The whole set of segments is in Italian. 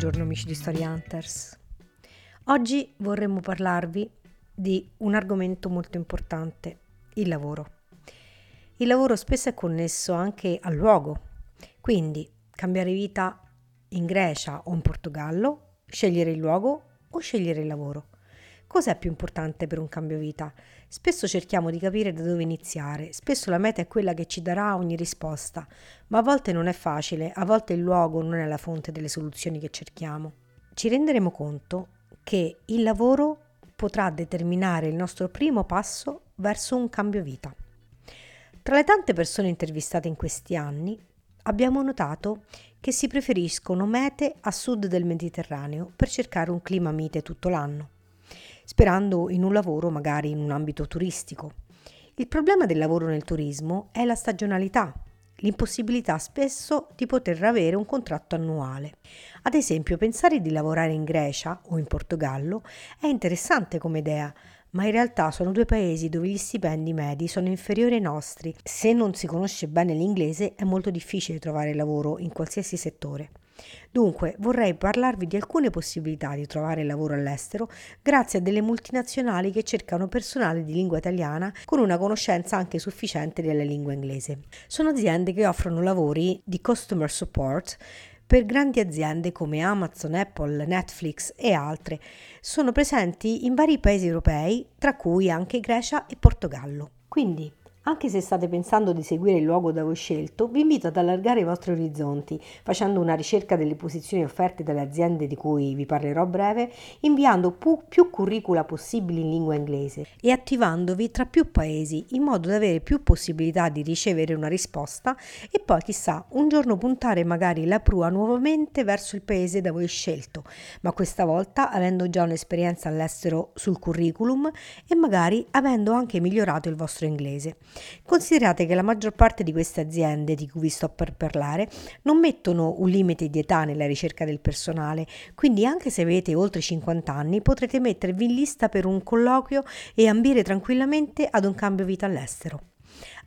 Buongiorno amici di Story Hunters. Oggi vorremmo parlarvi di un argomento molto importante, il lavoro. Il lavoro spesso è connesso anche al luogo, quindi cambiare vita in Grecia o in Portogallo, scegliere il luogo o scegliere il lavoro. Cos'è più importante per un cambio vita? Spesso cerchiamo di capire da dove iniziare, spesso la meta è quella che ci darà ogni risposta, ma a volte non è facile, a volte il luogo non è la fonte delle soluzioni che cerchiamo. Ci renderemo conto che il lavoro potrà determinare il nostro primo passo verso un cambio vita. Tra le tante persone intervistate in questi anni, abbiamo notato che si preferiscono mete a sud del Mediterraneo per cercare un clima mite tutto l'anno sperando in un lavoro magari in un ambito turistico. Il problema del lavoro nel turismo è la stagionalità, l'impossibilità spesso di poter avere un contratto annuale. Ad esempio, pensare di lavorare in Grecia o in Portogallo è interessante come idea, ma in realtà sono due paesi dove gli stipendi medi sono inferiori ai nostri. Se non si conosce bene l'inglese è molto difficile trovare lavoro in qualsiasi settore. Dunque vorrei parlarvi di alcune possibilità di trovare lavoro all'estero grazie a delle multinazionali che cercano personale di lingua italiana con una conoscenza anche sufficiente della lingua inglese. Sono aziende che offrono lavori di customer support per grandi aziende come Amazon, Apple, Netflix e altre. Sono presenti in vari paesi europei, tra cui anche Grecia e Portogallo. Quindi anche se state pensando di seguire il luogo da voi scelto, vi invito ad allargare i vostri orizzonti, facendo una ricerca delle posizioni offerte dalle aziende di cui vi parlerò a breve, inviando pu- più curricula possibili in lingua inglese e attivandovi tra più paesi in modo da avere più possibilità di ricevere una risposta e poi chissà un giorno puntare magari la prua nuovamente verso il paese da voi scelto, ma questa volta avendo già un'esperienza all'estero sul curriculum e magari avendo anche migliorato il vostro inglese. Considerate che la maggior parte di queste aziende di cui vi sto per parlare non mettono un limite di età nella ricerca del personale, quindi anche se avete oltre 50 anni potrete mettervi in lista per un colloquio e ambire tranquillamente ad un cambio vita all'estero.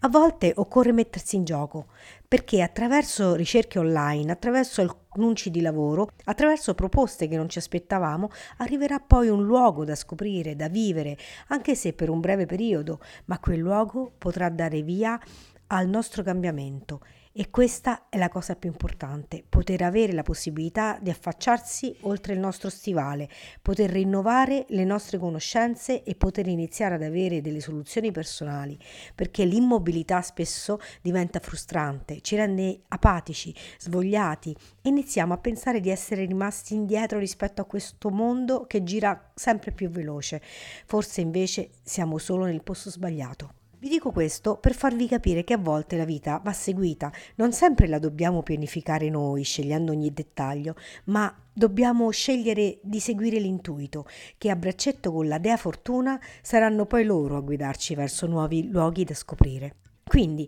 A volte occorre mettersi in gioco, perché attraverso ricerche online, attraverso annunci di lavoro, attraverso proposte che non ci aspettavamo, arriverà poi un luogo da scoprire, da vivere, anche se per un breve periodo, ma quel luogo potrà dare via al nostro cambiamento e questa è la cosa più importante, poter avere la possibilità di affacciarsi oltre il nostro stivale, poter rinnovare le nostre conoscenze e poter iniziare ad avere delle soluzioni personali, perché l'immobilità spesso diventa frustrante, ci rende apatici, svogliati e iniziamo a pensare di essere rimasti indietro rispetto a questo mondo che gira sempre più veloce. Forse invece siamo solo nel posto sbagliato. Vi dico questo per farvi capire che a volte la vita va seguita, non sempre la dobbiamo pianificare noi, scegliendo ogni dettaglio, ma dobbiamo scegliere di seguire l'intuito, che a braccetto con la dea fortuna saranno poi loro a guidarci verso nuovi luoghi da scoprire. Quindi,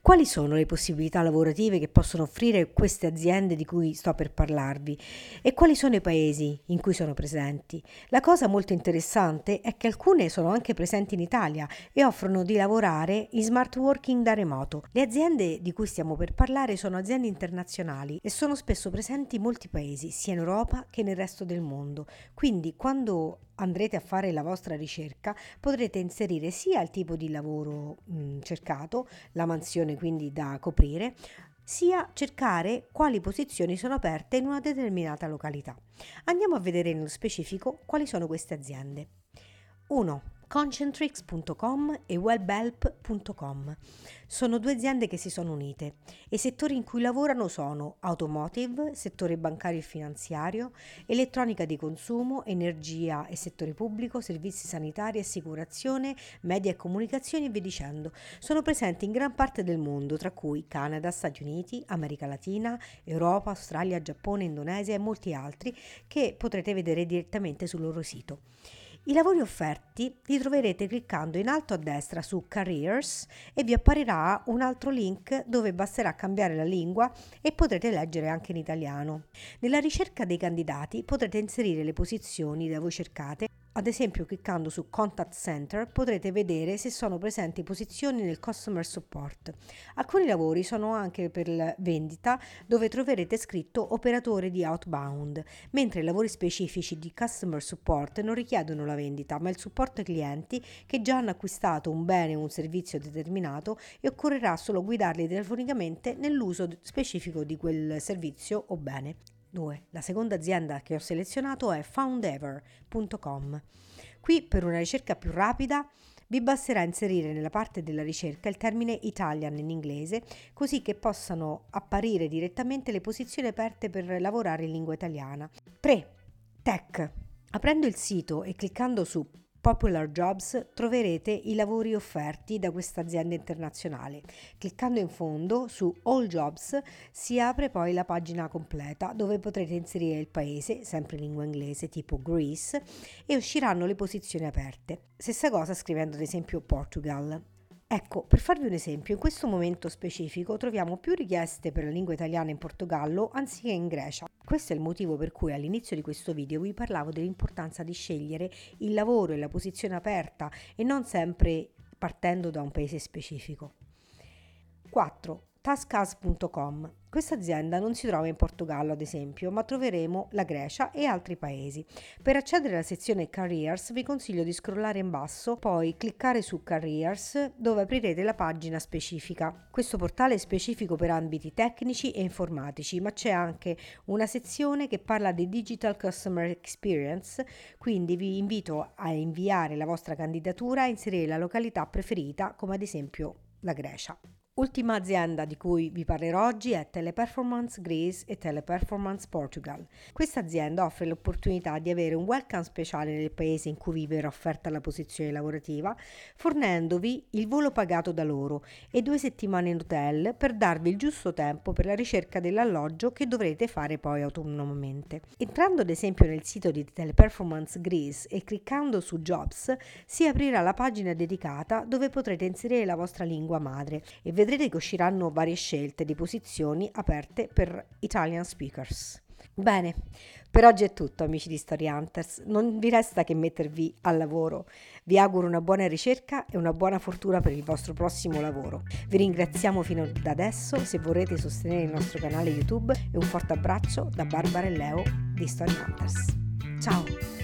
quali sono le possibilità lavorative che possono offrire queste aziende di cui sto per parlarvi e quali sono i paesi in cui sono presenti? La cosa molto interessante è che alcune sono anche presenti in Italia e offrono di lavorare in smart working da remoto. Le aziende di cui stiamo per parlare sono aziende internazionali e sono spesso presenti in molti paesi, sia in Europa che nel resto del mondo. Quindi, quando andrete a fare la vostra ricerca potrete inserire sia il tipo di lavoro mh, cercato, la mansione quindi da coprire, sia cercare quali posizioni sono aperte in una determinata località. Andiamo a vedere nello specifico quali sono queste aziende. 1. Concentrix.com e webhelp.com. Sono due aziende che si sono unite i settori in cui lavorano sono automotive, settore bancario e finanziario, elettronica di consumo, energia e settore pubblico, servizi sanitari, assicurazione, media e comunicazioni e via dicendo. Sono presenti in gran parte del mondo, tra cui Canada, Stati Uniti, America Latina, Europa, Australia, Giappone, Indonesia e molti altri che potrete vedere direttamente sul loro sito. I lavori offerti li troverete cliccando in alto a destra su Careers e vi apparirà un altro link dove basterà cambiare la lingua e potrete leggere anche in italiano. Nella ricerca dei candidati potrete inserire le posizioni da voi cercate ad esempio, cliccando su Contact Center potrete vedere se sono presenti posizioni nel Customer Support. Alcuni lavori sono anche per vendita, dove troverete scritto operatore di outbound, mentre i lavori specifici di Customer Support non richiedono la vendita, ma il supporto ai clienti che già hanno acquistato un bene o un servizio determinato e occorrerà solo guidarli telefonicamente nell'uso specifico di quel servizio o bene. 2. La seconda azienda che ho selezionato è foundever.com. Qui per una ricerca più rapida vi basterà inserire nella parte della ricerca il termine Italian in inglese così che possano apparire direttamente le posizioni aperte per lavorare in lingua italiana. 3. Tech. Aprendo il sito e cliccando su Popular Jobs troverete i lavori offerti da questa azienda internazionale. Cliccando in fondo su All Jobs si apre poi la pagina completa dove potrete inserire il paese, sempre in lingua inglese tipo Greece, e usciranno le posizioni aperte. Stessa cosa scrivendo ad esempio Portugal. Ecco, per farvi un esempio, in questo momento specifico troviamo più richieste per la lingua italiana in Portogallo anziché in Grecia. Questo è il motivo per cui all'inizio di questo video vi parlavo dell'importanza di scegliere il lavoro e la posizione aperta e non sempre partendo da un paese specifico. 4. Taskas.com. Questa azienda non si trova in Portogallo, ad esempio, ma troveremo la Grecia e altri paesi. Per accedere alla sezione Careers vi consiglio di scrollare in basso, poi cliccare su Careers dove aprirete la pagina specifica. Questo portale è specifico per ambiti tecnici e informatici, ma c'è anche una sezione che parla di Digital Customer Experience, quindi vi invito a inviare la vostra candidatura e inserire la località preferita, come ad esempio la Grecia. Ultima azienda di cui vi parlerò oggi è Teleperformance Greece e Teleperformance Portugal. Questa azienda offre l'opportunità di avere un welcome speciale nel paese in cui vi verrà offerta la posizione lavorativa, fornendovi il volo pagato da loro e due settimane in hotel per darvi il giusto tempo per la ricerca dell'alloggio che dovrete fare poi autonomamente. Entrando ad esempio nel sito di Teleperformance Greece e cliccando su Jobs si aprirà la pagina dedicata dove potrete inserire la vostra lingua madre e vedrete vedrete che usciranno varie scelte di posizioni aperte per Italian speakers. Bene, per oggi è tutto amici di Story Hunters, non vi resta che mettervi al lavoro. Vi auguro una buona ricerca e una buona fortuna per il vostro prossimo lavoro. Vi ringraziamo fino ad adesso, se vorrete sostenere il nostro canale YouTube e un forte abbraccio da Barbara e Leo di Story Hunters. Ciao!